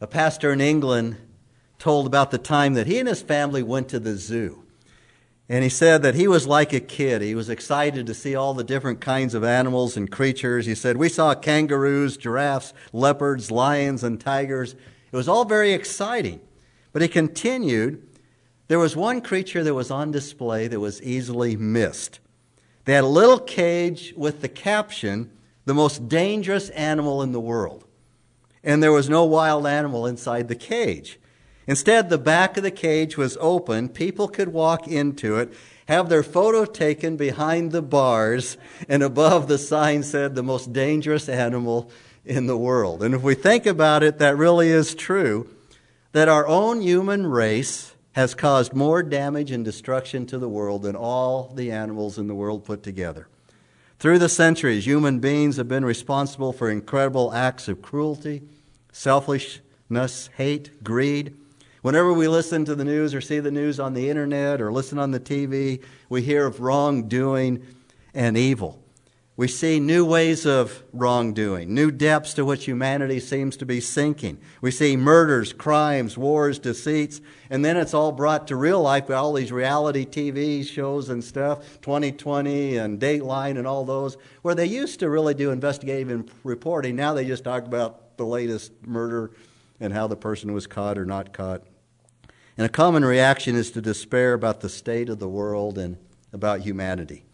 A pastor in England told about the time that he and his family went to the zoo. And he said that he was like a kid. He was excited to see all the different kinds of animals and creatures. He said, We saw kangaroos, giraffes, leopards, lions, and tigers. It was all very exciting. But he continued, There was one creature that was on display that was easily missed. They had a little cage with the caption, The most dangerous animal in the world. And there was no wild animal inside the cage. Instead, the back of the cage was open. People could walk into it, have their photo taken behind the bars, and above the sign said, the most dangerous animal in the world. And if we think about it, that really is true that our own human race has caused more damage and destruction to the world than all the animals in the world put together. Through the centuries, human beings have been responsible for incredible acts of cruelty, selfishness, hate, greed Whenever we listen to the news or see the news on the internet or listen on the TV, we hear of wrongdoing and evil. We see new ways of wrongdoing, new depths to which humanity seems to be sinking. We see murders, crimes, wars, deceits, and then it's all brought to real life by all these reality TV shows and stuff, 2020 and Dateline and all those, where they used to really do investigative reporting. Now they just talk about the latest murder and how the person was caught or not caught. And a common reaction is to despair about the state of the world and about humanity.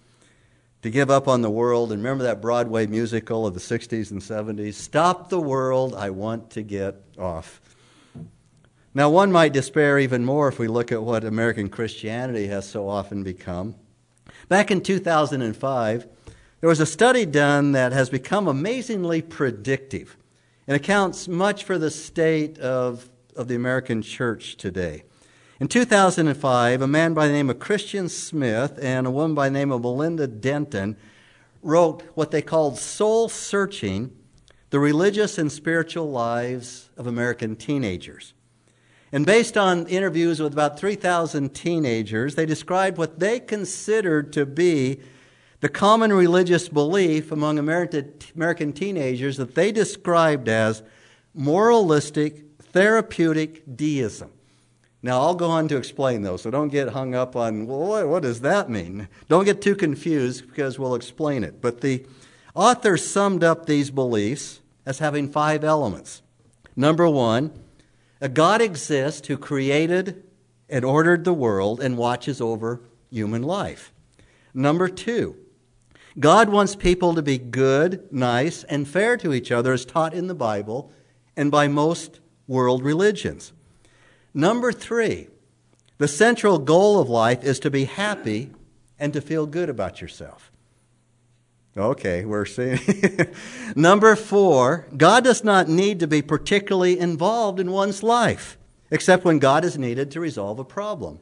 To give up on the world, and remember that Broadway musical of the 60s and 70s? Stop the world, I want to get off. Now, one might despair even more if we look at what American Christianity has so often become. Back in 2005, there was a study done that has become amazingly predictive and accounts much for the state of, of the American church today. In 2005, a man by the name of Christian Smith and a woman by the name of Melinda Denton wrote what they called Soul Searching The Religious and Spiritual Lives of American Teenagers. And based on interviews with about 3,000 teenagers, they described what they considered to be the common religious belief among American teenagers that they described as moralistic, therapeutic deism. Now, I'll go on to explain those, so don't get hung up on, well, what, what does that mean? Don't get too confused because we'll explain it. But the author summed up these beliefs as having five elements. Number one, a God exists who created and ordered the world and watches over human life. Number two, God wants people to be good, nice, and fair to each other as taught in the Bible and by most world religions. Number three, the central goal of life is to be happy and to feel good about yourself. Okay, we're seeing. Number four, God does not need to be particularly involved in one's life, except when God is needed to resolve a problem.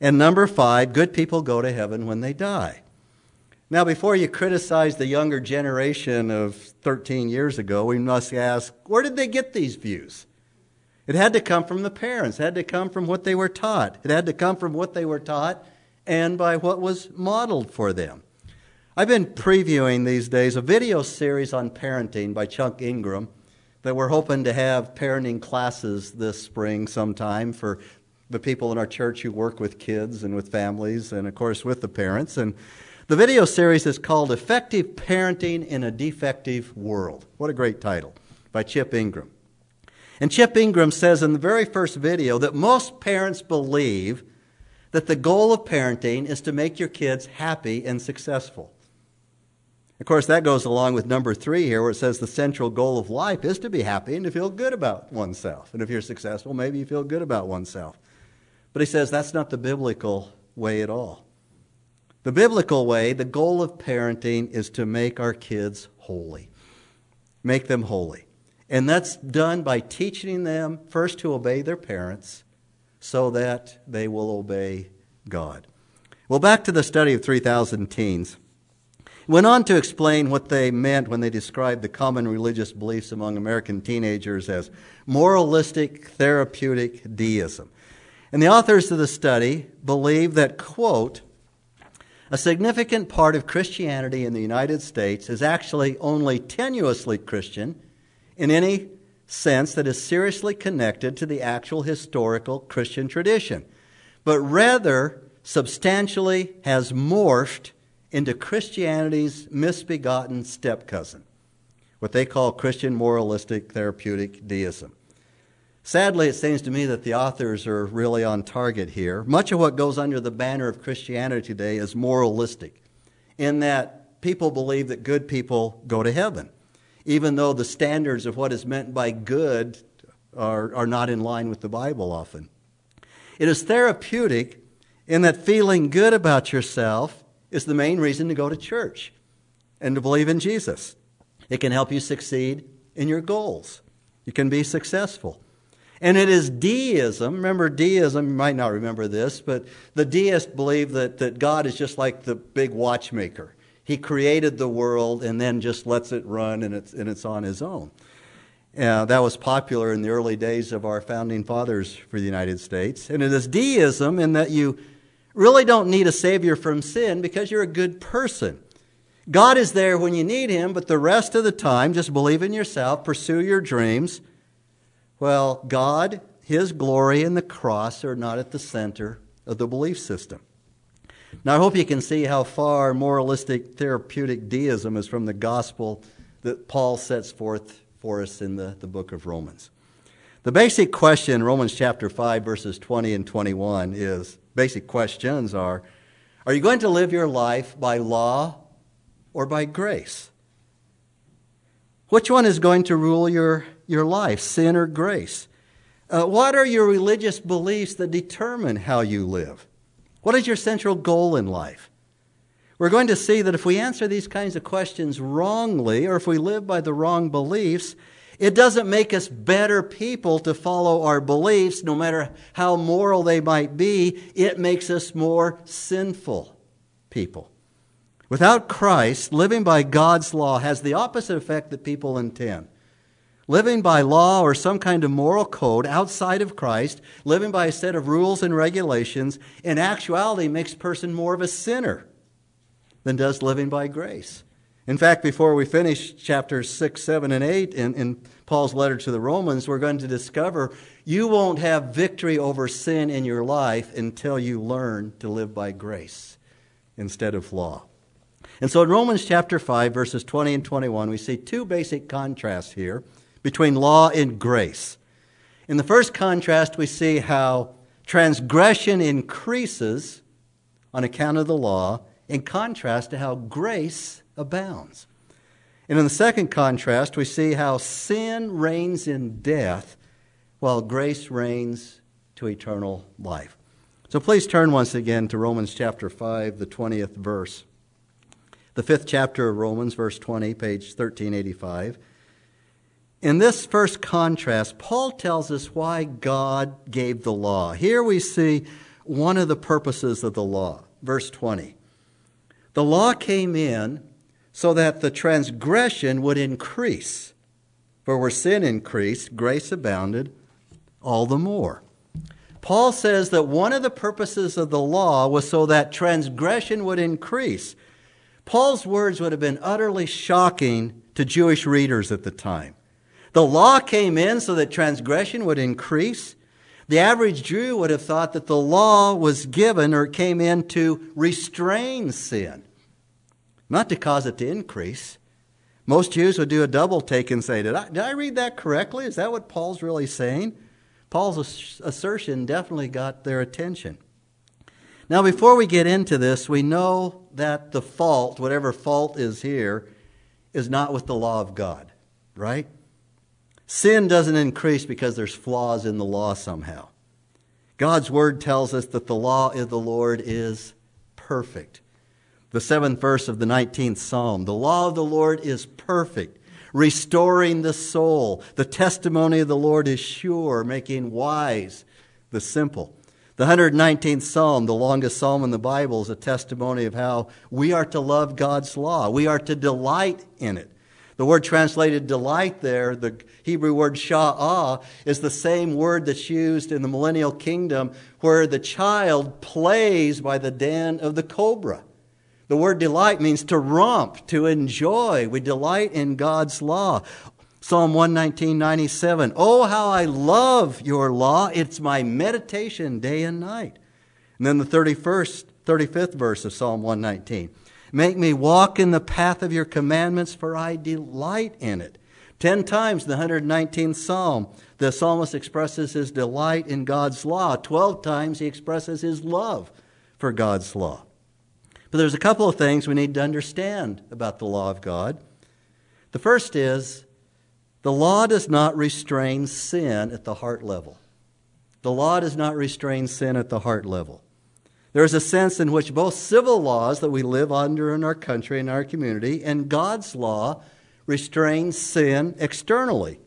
And number five, good people go to heaven when they die. Now, before you criticize the younger generation of 13 years ago, we must ask where did they get these views? It had to come from the parents, it had to come from what they were taught, it had to come from what they were taught and by what was modeled for them. I've been previewing these days a video series on parenting by Chuck Ingram that we're hoping to have parenting classes this spring sometime for the people in our church who work with kids and with families and, of course, with the parents. And the video series is called Effective Parenting in a Defective World. What a great title by Chip Ingram. And Chip Ingram says in the very first video that most parents believe that the goal of parenting is to make your kids happy and successful. Of course, that goes along with number three here, where it says the central goal of life is to be happy and to feel good about oneself. And if you're successful, maybe you feel good about oneself. But he says that's not the biblical way at all. The biblical way, the goal of parenting is to make our kids holy, make them holy. And that's done by teaching them first to obey their parents so that they will obey God. Well, back to the study of 3,000 teens. Went on to explain what they meant when they described the common religious beliefs among American teenagers as moralistic therapeutic deism. And the authors of the study believe that, quote, a significant part of Christianity in the United States is actually only tenuously Christian in any sense that is seriously connected to the actual historical Christian tradition, but rather substantially has morphed into Christianity's misbegotten step cousin, what they call Christian moralistic therapeutic deism. Sadly, it seems to me that the authors are really on target here. Much of what goes under the banner of Christianity today is moralistic, in that people believe that good people go to heaven even though the standards of what is meant by good are, are not in line with the Bible often. It is therapeutic in that feeling good about yourself is the main reason to go to church and to believe in Jesus. It can help you succeed in your goals. You can be successful. And it is deism. Remember, deism, you might not remember this, but the deists believe that, that God is just like the big watchmaker. He created the world and then just lets it run and it's, and it's on his own. Uh, that was popular in the early days of our founding fathers for the United States. And it is deism in that you really don't need a savior from sin because you're a good person. God is there when you need him, but the rest of the time, just believe in yourself, pursue your dreams. Well, God, his glory, and the cross are not at the center of the belief system. Now, I hope you can see how far moralistic therapeutic deism is from the gospel that Paul sets forth for us in the, the book of Romans. The basic question, Romans chapter 5, verses 20 and 21, is basic questions are Are you going to live your life by law or by grace? Which one is going to rule your, your life, sin or grace? Uh, what are your religious beliefs that determine how you live? What is your central goal in life? We're going to see that if we answer these kinds of questions wrongly, or if we live by the wrong beliefs, it doesn't make us better people to follow our beliefs, no matter how moral they might be. It makes us more sinful people. Without Christ, living by God's law has the opposite effect that people intend. Living by law or some kind of moral code outside of Christ, living by a set of rules and regulations, in actuality makes a person more of a sinner than does living by grace. In fact, before we finish chapters 6, 7, and 8 in, in Paul's letter to the Romans, we're going to discover you won't have victory over sin in your life until you learn to live by grace instead of law. And so in Romans chapter 5, verses 20 and 21, we see two basic contrasts here between law and grace. In the first contrast, we see how transgression increases on account of the law, in contrast to how grace abounds. And in the second contrast, we see how sin reigns in death while grace reigns to eternal life. So please turn once again to Romans chapter 5, the 20th verse. The fifth chapter of Romans, verse 20, page 1385. In this first contrast, Paul tells us why God gave the law. Here we see one of the purposes of the law. Verse 20. The law came in so that the transgression would increase. For where sin increased, grace abounded all the more. Paul says that one of the purposes of the law was so that transgression would increase. Paul's words would have been utterly shocking to Jewish readers at the time. The law came in so that transgression would increase. The average Jew would have thought that the law was given or came in to restrain sin, not to cause it to increase. Most Jews would do a double take and say, Did I, did I read that correctly? Is that what Paul's really saying? Paul's assertion definitely got their attention. Now, before we get into this, we know that the fault, whatever fault is here, is not with the law of God, right? Sin doesn't increase because there's flaws in the law somehow. God's word tells us that the law of the Lord is perfect. The seventh verse of the 19th Psalm the law of the Lord is perfect, restoring the soul. The testimony of the Lord is sure, making wise the simple. The 119th Psalm, the longest psalm in the Bible, is a testimony of how we are to love God's law. We are to delight in it. The word translated delight there, the Hebrew word sha'ah, is the same word that's used in the millennial kingdom where the child plays by the den of the cobra. The word delight means to romp, to enjoy. We delight in God's law. Psalm 119, 97. Oh, how I love your law. It's my meditation day and night. And then the 31st, 35th verse of Psalm 119. Make me walk in the path of your commandments, for I delight in it. Ten times the 119th Psalm, the psalmist expresses his delight in God's law. Twelve times he expresses his love for God's law. But there's a couple of things we need to understand about the law of God. The first is the law does not restrain sin at the heart level. The law does not restrain sin at the heart level. There is a sense in which both civil laws that we live under in our country and our community and God's law restrain sin externally.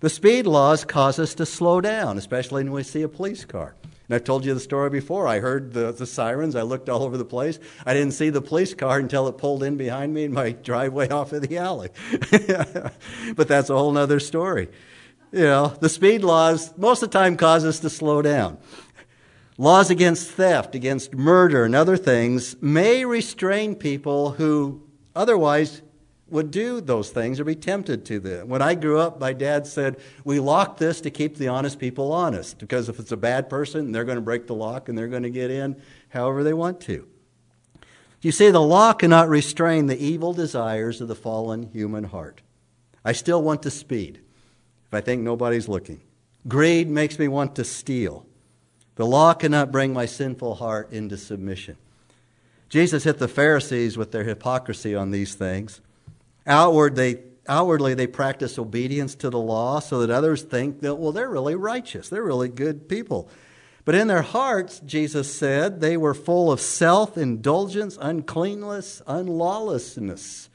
The speed laws cause us to slow down, especially when we see a police car. And I've told you the story before. I heard the, the sirens. I looked all over the place. I didn't see the police car until it pulled in behind me in my driveway off of the alley. but that's a whole other story. You know, the speed laws most of the time cause us to slow down. Laws against theft, against murder, and other things may restrain people who otherwise would do those things or be tempted to them. When I grew up, my dad said, We lock this to keep the honest people honest, because if it's a bad person, they're going to break the lock and they're going to get in however they want to. You see, the law cannot restrain the evil desires of the fallen human heart. I still want to speed if I think nobody's looking. Greed makes me want to steal. The law cannot bring my sinful heart into submission. Jesus hit the Pharisees with their hypocrisy on these things. Outward, they, outwardly, they practice obedience to the law so that others think that, well, they're really righteous. They're really good people. But in their hearts, Jesus said, they were full of self indulgence, uncleanness, unlawlessness.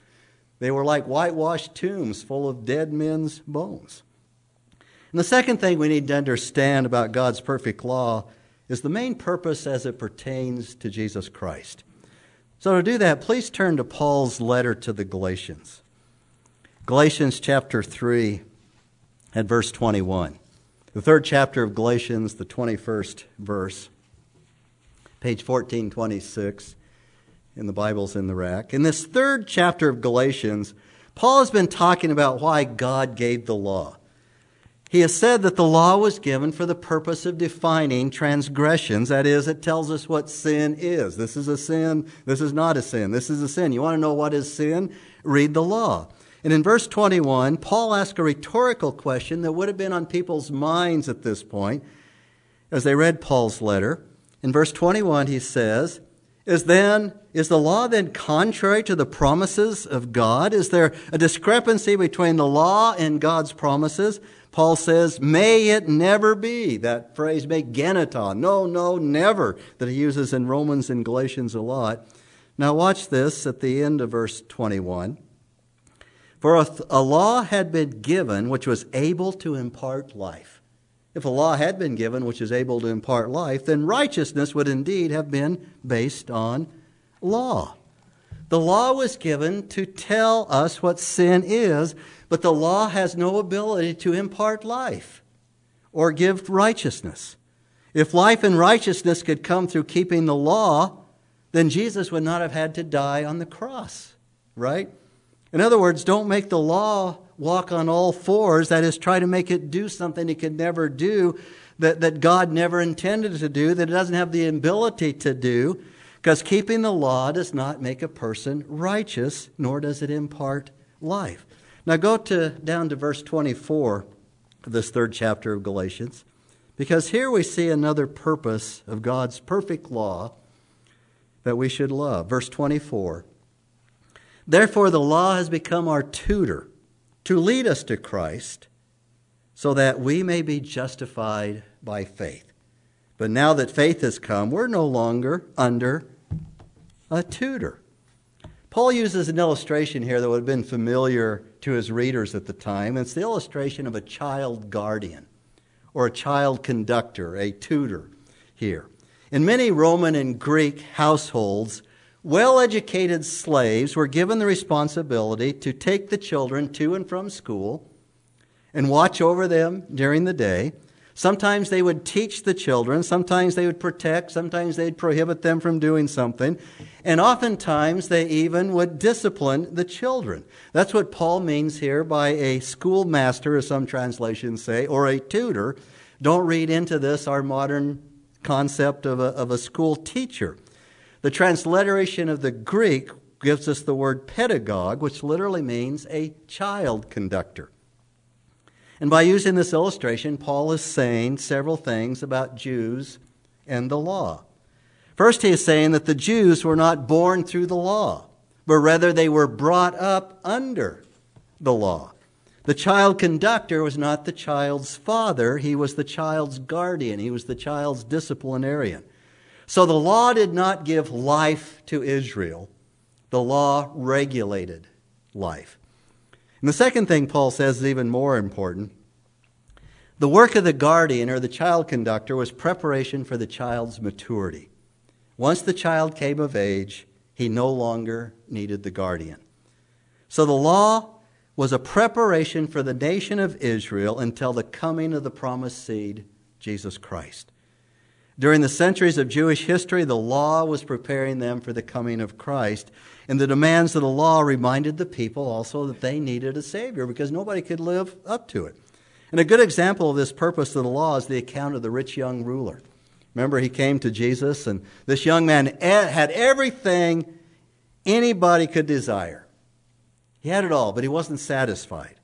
They were like whitewashed tombs full of dead men's bones. And the second thing we need to understand about God's perfect law is the main purpose as it pertains to Jesus Christ. So, to do that, please turn to Paul's letter to the Galatians. Galatians chapter 3 and verse 21. The third chapter of Galatians, the 21st verse, page 1426 in the Bibles in the rack. In this third chapter of Galatians, Paul has been talking about why God gave the law. He has said that the law was given for the purpose of defining transgressions. That is, it tells us what sin is. This is a sin. This is not a sin. This is a sin. You want to know what is sin? Read the law. And in verse 21, Paul asks a rhetorical question that would have been on people's minds at this point as they read Paul's letter. In verse 21, he says, is then is the law then contrary to the promises of God? Is there a discrepancy between the law and God's promises? Paul says, may it never be. That phrase, may genoito. No, no, never, that he uses in Romans and Galatians a lot. Now watch this at the end of verse 21. For a, a law had been given which was able to impart life. If a law had been given which is able to impart life, then righteousness would indeed have been based on law. The law was given to tell us what sin is, but the law has no ability to impart life or give righteousness. If life and righteousness could come through keeping the law, then Jesus would not have had to die on the cross, right? In other words, don't make the law walk on all fours, that is, try to make it do something it could never do, that, that God never intended to do, that it doesn't have the ability to do, because keeping the law does not make a person righteous, nor does it impart life. Now go to down to verse 24 of this third chapter of Galatians, because here we see another purpose of God's perfect law that we should love. Verse 24. Therefore, the law has become our tutor to lead us to Christ so that we may be justified by faith. But now that faith has come, we're no longer under a tutor. Paul uses an illustration here that would have been familiar to his readers at the time. It's the illustration of a child guardian or a child conductor, a tutor here. In many Roman and Greek households, well educated slaves were given the responsibility to take the children to and from school and watch over them during the day. Sometimes they would teach the children, sometimes they would protect, sometimes they'd prohibit them from doing something, and oftentimes they even would discipline the children. That's what Paul means here by a schoolmaster, as some translations say, or a tutor. Don't read into this our modern concept of a, of a school teacher. The transliteration of the Greek gives us the word pedagogue, which literally means a child conductor. And by using this illustration, Paul is saying several things about Jews and the law. First, he is saying that the Jews were not born through the law, but rather they were brought up under the law. The child conductor was not the child's father, he was the child's guardian, he was the child's disciplinarian. So the law did not give life to Israel, the law regulated life. And the second thing Paul says is even more important. The work of the guardian or the child conductor was preparation for the child's maturity. Once the child came of age, he no longer needed the guardian. So the law was a preparation for the nation of Israel until the coming of the promised seed, Jesus Christ. During the centuries of Jewish history, the law was preparing them for the coming of Christ. And the demands of the law reminded the people also that they needed a Savior because nobody could live up to it. And a good example of this purpose of the law is the account of the rich young ruler. Remember, he came to Jesus, and this young man had everything anybody could desire. He had it all, but he wasn't satisfied.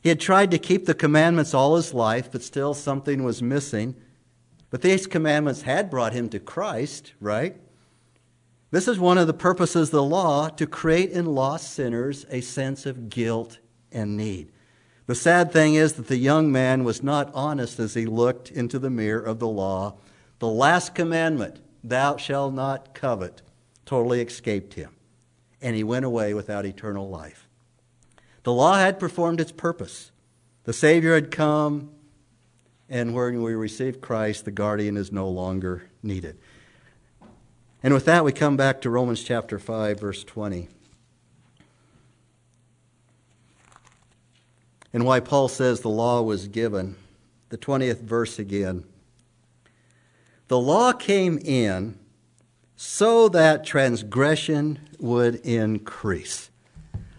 He had tried to keep the commandments all his life, but still something was missing. But these commandments had brought him to Christ, right? This is one of the purposes of the law to create in lost sinners a sense of guilt and need. The sad thing is that the young man was not honest as he looked into the mirror of the law. The last commandment, thou shalt not covet, totally escaped him, and he went away without eternal life. The law had performed its purpose. The Savior had come, and when we receive Christ, the guardian is no longer needed. And with that, we come back to Romans chapter 5, verse 20. And why Paul says the law was given. The 20th verse again. The law came in so that transgression would increase.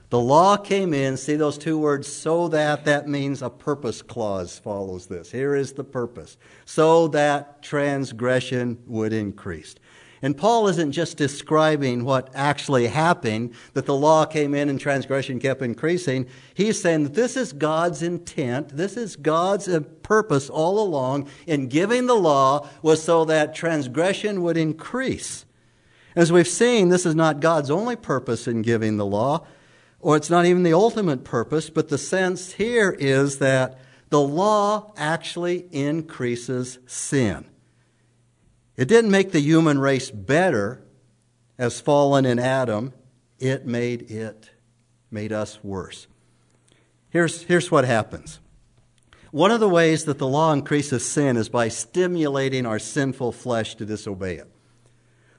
The law came in, see those two words, so that, that means a purpose clause follows this. Here is the purpose. So that transgression would increase. And Paul isn't just describing what actually happened, that the law came in and transgression kept increasing. He's saying that this is God's intent, this is God's uh, purpose all along in giving the law was so that transgression would increase. As we've seen, this is not God's only purpose in giving the law, or it's not even the ultimate purpose, but the sense here is that the law actually increases sin. It didn't make the human race better as fallen in Adam, it made it, made us worse. Here's, here's what happens. One of the ways that the law increases sin is by stimulating our sinful flesh to disobey it.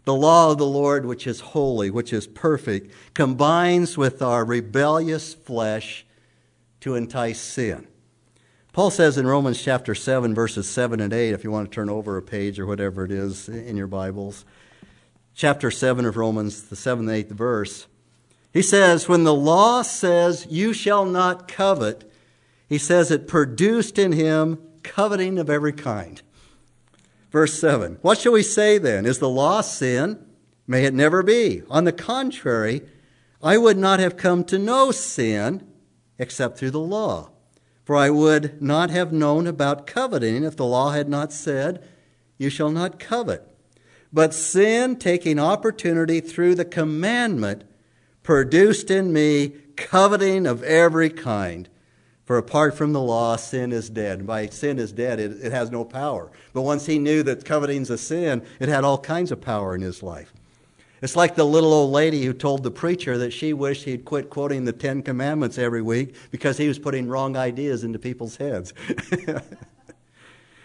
The law of the Lord, which is holy, which is perfect, combines with our rebellious flesh to entice sin. Paul says in Romans chapter 7, verses 7 and 8, if you want to turn over a page or whatever it is in your Bibles, chapter 7 of Romans, the 7th and 8th verse, he says, When the law says, You shall not covet, he says it produced in him coveting of every kind. Verse 7. What shall we say then? Is the law sin? May it never be. On the contrary, I would not have come to know sin except through the law. For I would not have known about coveting if the law had not said, You shall not covet. But sin, taking opportunity through the commandment, produced in me coveting of every kind. For apart from the law, sin is dead. By sin is dead, it, it has no power. But once he knew that coveting's a sin, it had all kinds of power in his life. It's like the little old lady who told the preacher that she wished he'd quit quoting the Ten Commandments every week because he was putting wrong ideas into people's heads.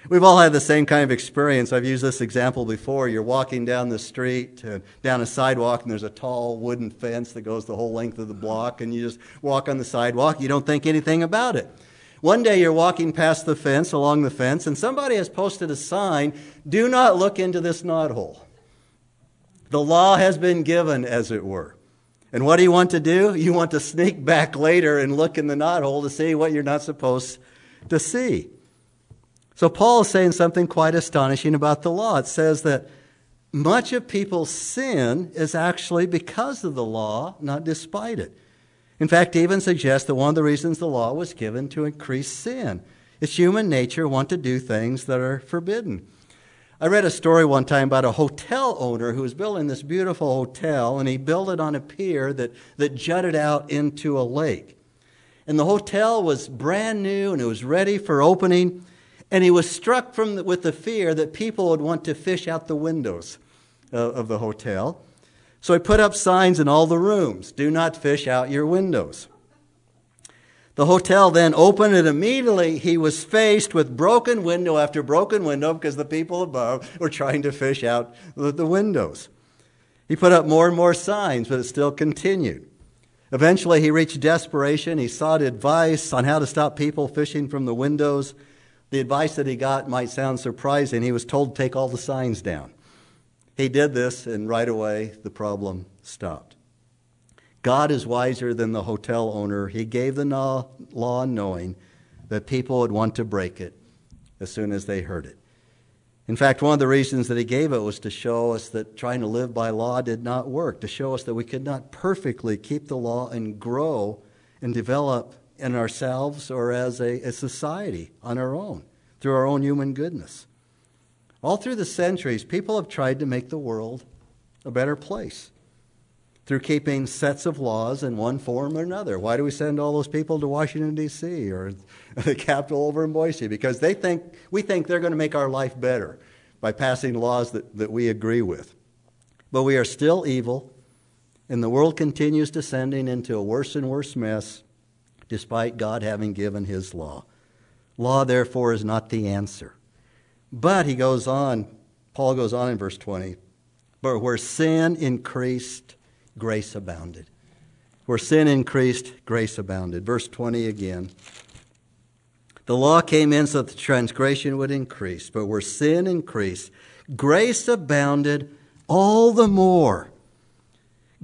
We've all had the same kind of experience. I've used this example before. You're walking down the street, uh, down a sidewalk, and there's a tall wooden fence that goes the whole length of the block, and you just walk on the sidewalk. You don't think anything about it. One day you're walking past the fence, along the fence, and somebody has posted a sign do not look into this knothole. The law has been given, as it were. And what do you want to do? You want to sneak back later and look in the knothole to see what you're not supposed to see. So Paul is saying something quite astonishing about the law. It says that much of people's sin is actually because of the law, not despite it. In fact, even suggests that one of the reasons the law was given to increase sin. It's human nature want to do things that are forbidden. I read a story one time about a hotel owner who was building this beautiful hotel, and he built it on a pier that, that jutted out into a lake. And the hotel was brand new and it was ready for opening, and he was struck from the, with the fear that people would want to fish out the windows of, of the hotel. So he put up signs in all the rooms do not fish out your windows. The hotel then opened, and immediately he was faced with broken window after broken window because the people above were trying to fish out the windows. He put up more and more signs, but it still continued. Eventually, he reached desperation. He sought advice on how to stop people fishing from the windows. The advice that he got might sound surprising. He was told to take all the signs down. He did this, and right away the problem stopped. God is wiser than the hotel owner. He gave the law knowing that people would want to break it as soon as they heard it. In fact, one of the reasons that he gave it was to show us that trying to live by law did not work, to show us that we could not perfectly keep the law and grow and develop in ourselves or as a, a society on our own through our own human goodness. All through the centuries, people have tried to make the world a better place through keeping sets of laws in one form or another. Why do we send all those people to Washington D.C. or the capital over in Boise? Because they think we think they're going to make our life better by passing laws that, that we agree with. But we are still evil, and the world continues descending into a worse and worse mess despite God having given his law. Law, therefore, is not the answer. But he goes on, Paul goes on in verse 20, but where sin increased, grace abounded. Where sin increased, grace abounded. Verse 20 again. The law came in so that the transgression would increase, but where sin increased, grace abounded all the more.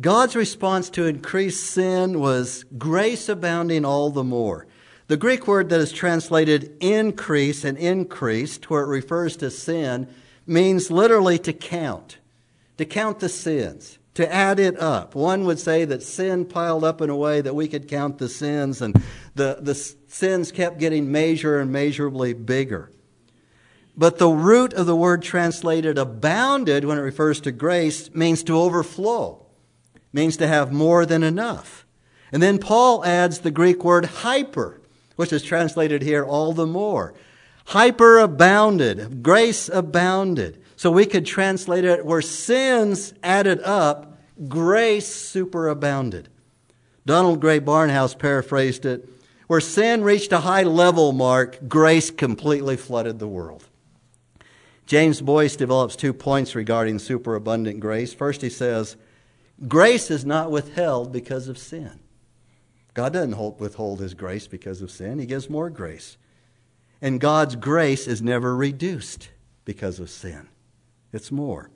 God's response to increased sin was grace abounding all the more. The Greek word that is translated increase and increased, where it refers to sin, means literally to count, to count the sins, to add it up. One would say that sin piled up in a way that we could count the sins, and the, the sins kept getting measure and measurably bigger. But the root of the word translated abounded when it refers to grace means to overflow, means to have more than enough. And then Paul adds the Greek word hyper, which is translated here all the more. Hyperabounded, grace abounded. So we could translate it where sins added up, grace superabounded. Donald Grey Barnhouse paraphrased it where sin reached a high level mark, grace completely flooded the world. James Boice develops two points regarding superabundant grace. First, he says, Grace is not withheld because of sin. God doesn't hold, withhold his grace because of sin, he gives more grace. And God's grace is never reduced because of sin, it's more.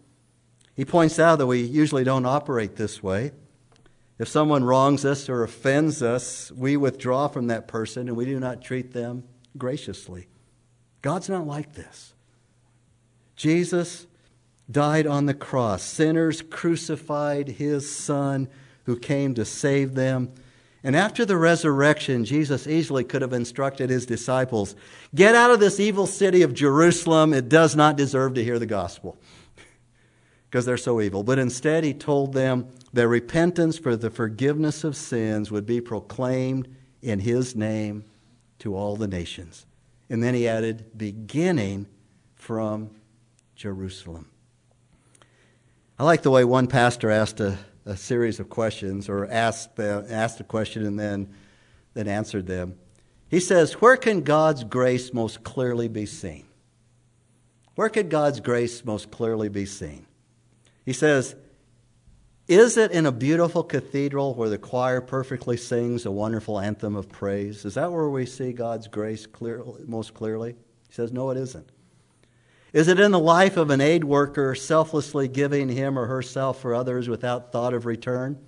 He points out that we usually don't operate this way. If someone wrongs us or offends us, we withdraw from that person and we do not treat them graciously. God's not like this. Jesus died on the cross. Sinners crucified his son who came to save them. And after the resurrection, Jesus easily could have instructed his disciples get out of this evil city of Jerusalem. It does not deserve to hear the gospel because they're so evil. But instead, he told them that repentance for the forgiveness of sins would be proclaimed in his name to all the nations. And then he added, beginning from Jerusalem. I like the way one pastor asked a a series of questions or asked, the, asked a question and then, then answered them. He says, Where can God's grace most clearly be seen? Where could God's grace most clearly be seen? He says, Is it in a beautiful cathedral where the choir perfectly sings a wonderful anthem of praise? Is that where we see God's grace clear, most clearly? He says, No, it isn't. Is it in the life of an aid worker selflessly giving him or herself for others without thought of return?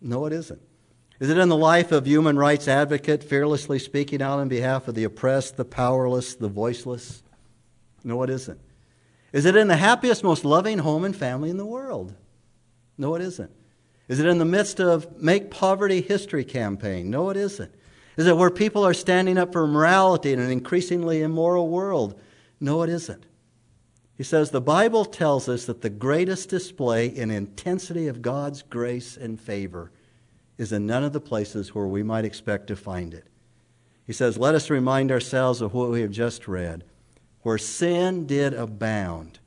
No, it isn't. Is it in the life of human rights advocate fearlessly speaking out on behalf of the oppressed, the powerless, the voiceless? No, it isn't. Is it in the happiest, most loving home and family in the world? No, it isn't. Is it in the midst of Make Poverty History campaign? No, it isn't. Is it where people are standing up for morality in an increasingly immoral world? No, it isn't. He says the Bible tells us that the greatest display in intensity of God's grace and favor is in none of the places where we might expect to find it. He says, Let us remind ourselves of what we have just read. Where sin did abound,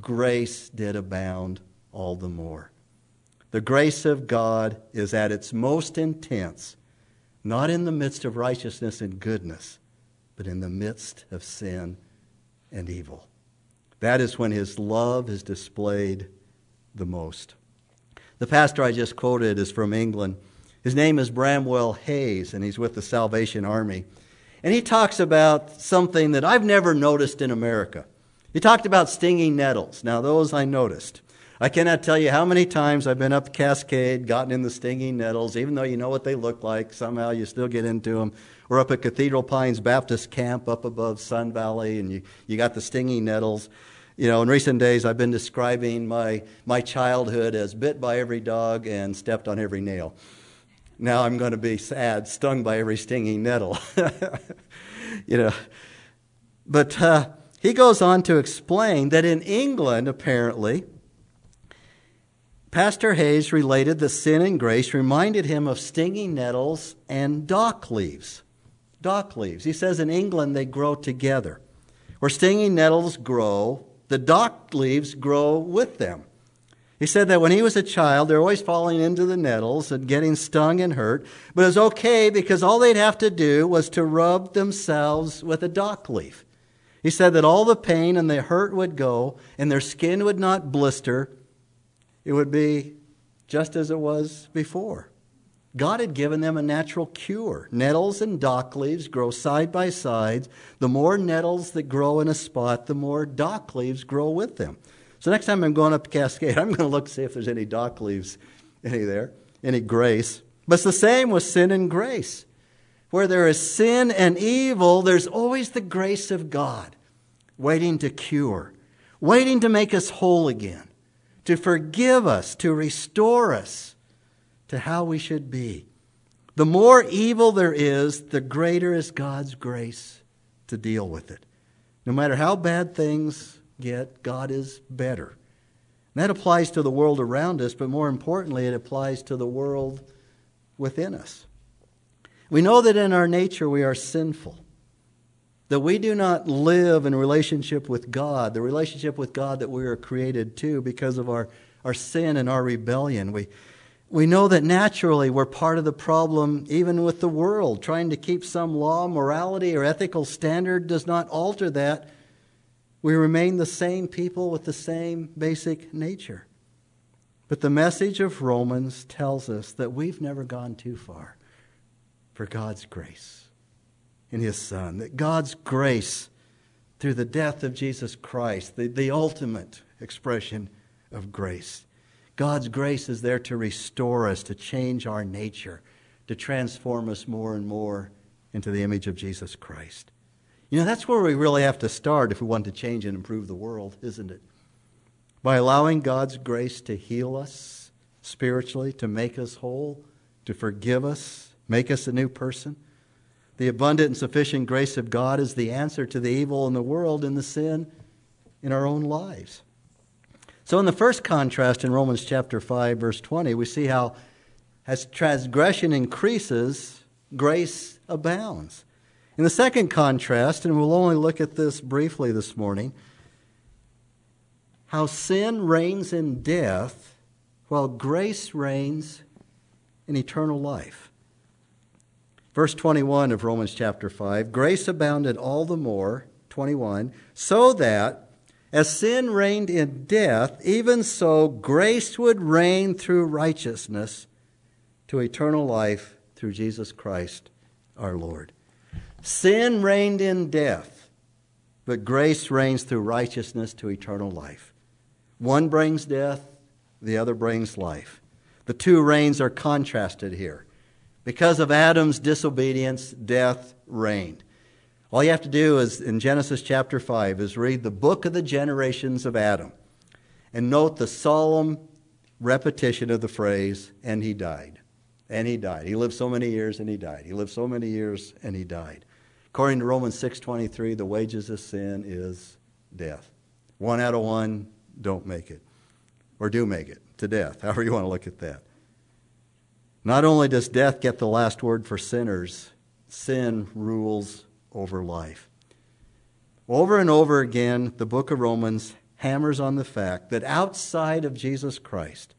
grace did abound all the more. The grace of God is at its most intense, not in the midst of righteousness and goodness, but in the midst of sin and evil. That is when his love is displayed the most. The pastor I just quoted is from England. His name is Bramwell Hayes, and he's with the Salvation Army. And he talks about something that I've never noticed in America. He talked about stinging nettles. Now, those I noticed. I cannot tell you how many times I've been up Cascade, gotten in the stinging nettles, even though you know what they look like, somehow you still get into them. We're up at Cathedral Pines Baptist Camp up above Sun Valley, and you, you got the stinging nettles. You know, in recent days, I've been describing my, my childhood as bit by every dog and stepped on every nail. Now I'm going to be sad, stung by every stinging nettle. you know, but uh, he goes on to explain that in England, apparently, Pastor Hayes related that sin and grace reminded him of stinging nettles and dock leaves. Dock leaves. He says in England they grow together. Where stinging nettles grow, the dock leaves grow with them. He said that when he was a child, they're always falling into the nettles and getting stung and hurt, but it was okay because all they'd have to do was to rub themselves with a dock leaf. He said that all the pain and the hurt would go and their skin would not blister. It would be just as it was before. God had given them a natural cure. Nettles and dock leaves grow side by side. The more nettles that grow in a spot, the more dock leaves grow with them. So next time I'm going up Cascade, I'm going to look see if there's any dock leaves, any there, any grace. But it's the same with sin and grace. Where there is sin and evil, there's always the grace of God waiting to cure, waiting to make us whole again, to forgive us, to restore us to how we should be. The more evil there is, the greater is God's grace to deal with it. No matter how bad things get, God is better. And that applies to the world around us, but more importantly, it applies to the world within us. We know that in our nature we are sinful, that we do not live in relationship with God, the relationship with God that we are created to because of our, our sin and our rebellion. We, we know that naturally we're part of the problem even with the world. Trying to keep some law, morality, or ethical standard does not alter that. We remain the same people with the same basic nature. But the message of Romans tells us that we've never gone too far for God's grace in His Son. That God's grace, through the death of Jesus Christ, the, the ultimate expression of grace, God's grace is there to restore us, to change our nature, to transform us more and more into the image of Jesus Christ. You know, that's where we really have to start if we want to change and improve the world, isn't it? By allowing God's grace to heal us spiritually, to make us whole, to forgive us, make us a new person. The abundant and sufficient grace of God is the answer to the evil in the world and the sin in our own lives. So, in the first contrast in Romans chapter 5, verse 20, we see how as transgression increases, grace abounds. In the second contrast, and we'll only look at this briefly this morning, how sin reigns in death while grace reigns in eternal life. Verse 21 of Romans chapter 5 Grace abounded all the more, 21, so that As sin reigned in death, even so grace would reign through righteousness to eternal life through Jesus Christ our Lord. Sin reigned in death, but grace reigns through righteousness to eternal life. One brings death, the other brings life. The two reigns are contrasted here. Because of Adam's disobedience, death reigned. All you have to do is in Genesis chapter 5 is read the book of the generations of Adam and note the solemn repetition of the phrase, and he died. And he died. He lived so many years and he died. He lived so many years and he died. According to Romans 6:23, the wages of sin is death. One out of one don't make it or do make it to death, however you want to look at that. Not only does death get the last word for sinners, sin rules over life. Over and over again, the book of Romans hammers on the fact that outside of Jesus Christ,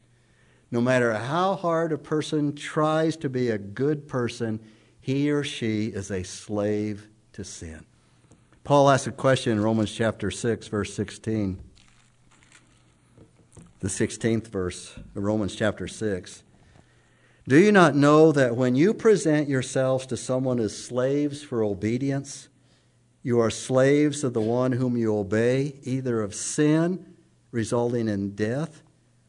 no matter how hard a person tries to be a good person, he or she is a slave to sin. Paul asks a question in Romans chapter 6, verse 16. The 16th verse of Romans chapter 6. Do you not know that when you present yourselves to someone as slaves for obedience, you are slaves of the one whom you obey, either of sin, resulting in death,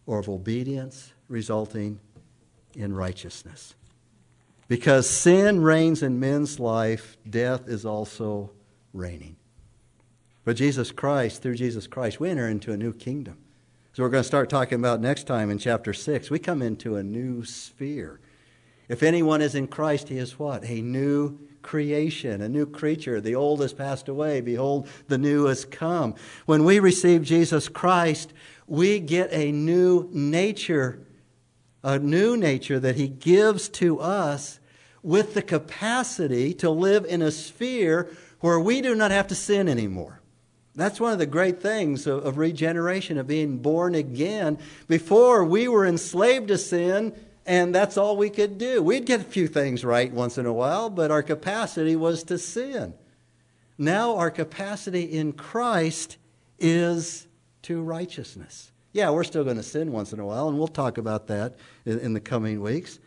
or of obedience, resulting in righteousness? Because sin reigns in men's life, death is also reigning. But Jesus Christ, through Jesus Christ, we enter into a new kingdom. So we're going to start talking about next time in chapter 6. We come into a new sphere. If anyone is in Christ, he is what? A new creation, a new creature. The old has passed away. Behold, the new has come. When we receive Jesus Christ, we get a new nature, a new nature that he gives to us with the capacity to live in a sphere where we do not have to sin anymore. That's one of the great things of, of, regeneration, of being born again. Before, we were enslaved to sin, and that's all we could do. We'd get a few things right once in a while, but our capacity was to sin. Now, our capacity in Christ is to righteousness. Yeah, we're still going to sin once in a while, and we'll talk about that in, in the coming weeks.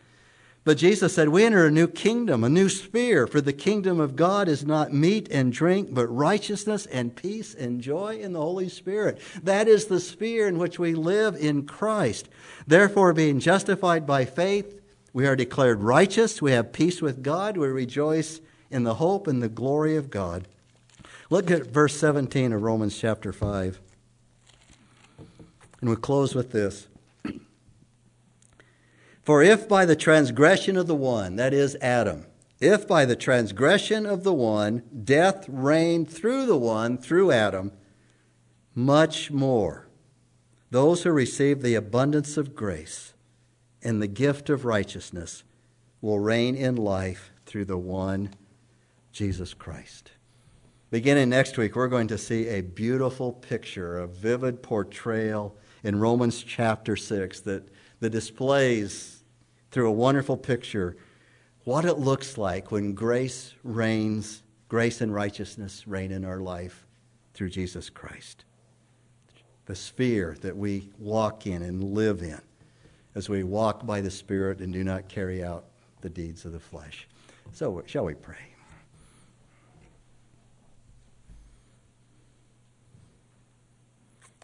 But Jesus said, We enter a new kingdom, a new sphere, for the kingdom of God is not meat and drink, but righteousness and peace and joy in the Holy Spirit. That is the sphere in which we live in Christ. Therefore, being justified by faith, we are declared righteous, we have peace with God, we rejoice in the hope and the glory of God. Look at verse 17 of Romans chapter 5. And we close with this. For if by the transgression of the one, that is Adam, if by the transgression of the one death reigned through the one, through Adam, much more those who receive the abundance of grace and the gift of righteousness will reign in life through the one, Jesus Christ. Beginning next week, we're going to see a beautiful picture, a vivid portrayal in Romans chapter 6 that, that displays through a wonderful picture what it looks like when grace reigns, grace and righteousness reign in our life through Jesus Christ. The sphere that we walk in and live in as we walk by the Spirit and do not carry out the deeds of the flesh. So, shall we pray?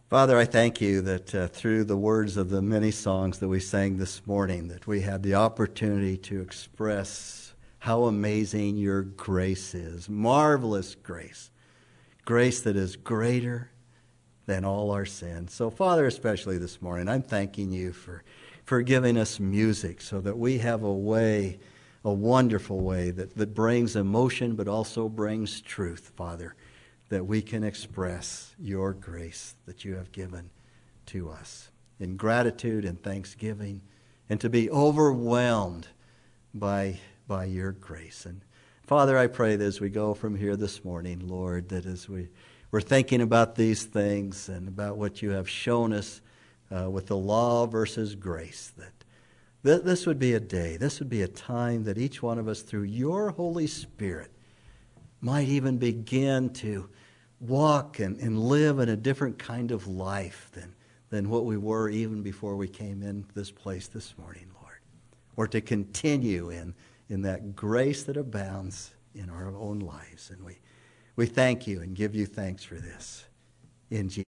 Father, I thank you that uh, through the words of the many songs that we sang this morning, that we had the opportunity to express how amazing your grace is. Marvelous grace. Grace that is greater than all our sins. So, Father, especially this morning, I'm thanking you for, for giving us music so that we have a way, a wonderful way that, that brings emotion but also brings truth, Father that we can express your grace that you have given to us in gratitude and thanksgiving and to be overwhelmed by, by your grace. And Father, I pray that as we go from here this morning, Lord, that as we, we're thinking about these things and about what you have shown us uh, with the law versus grace, that th- this would be a day, this would be a time that each one of us, through your Holy Spirit, might even begin to walk and, and live in a different kind of life than, than what we were even before we came in this place this morning, Lord. Or to continue in, in that grace that abounds in our own lives. And we, we thank you and give you thanks for this. In Jesus'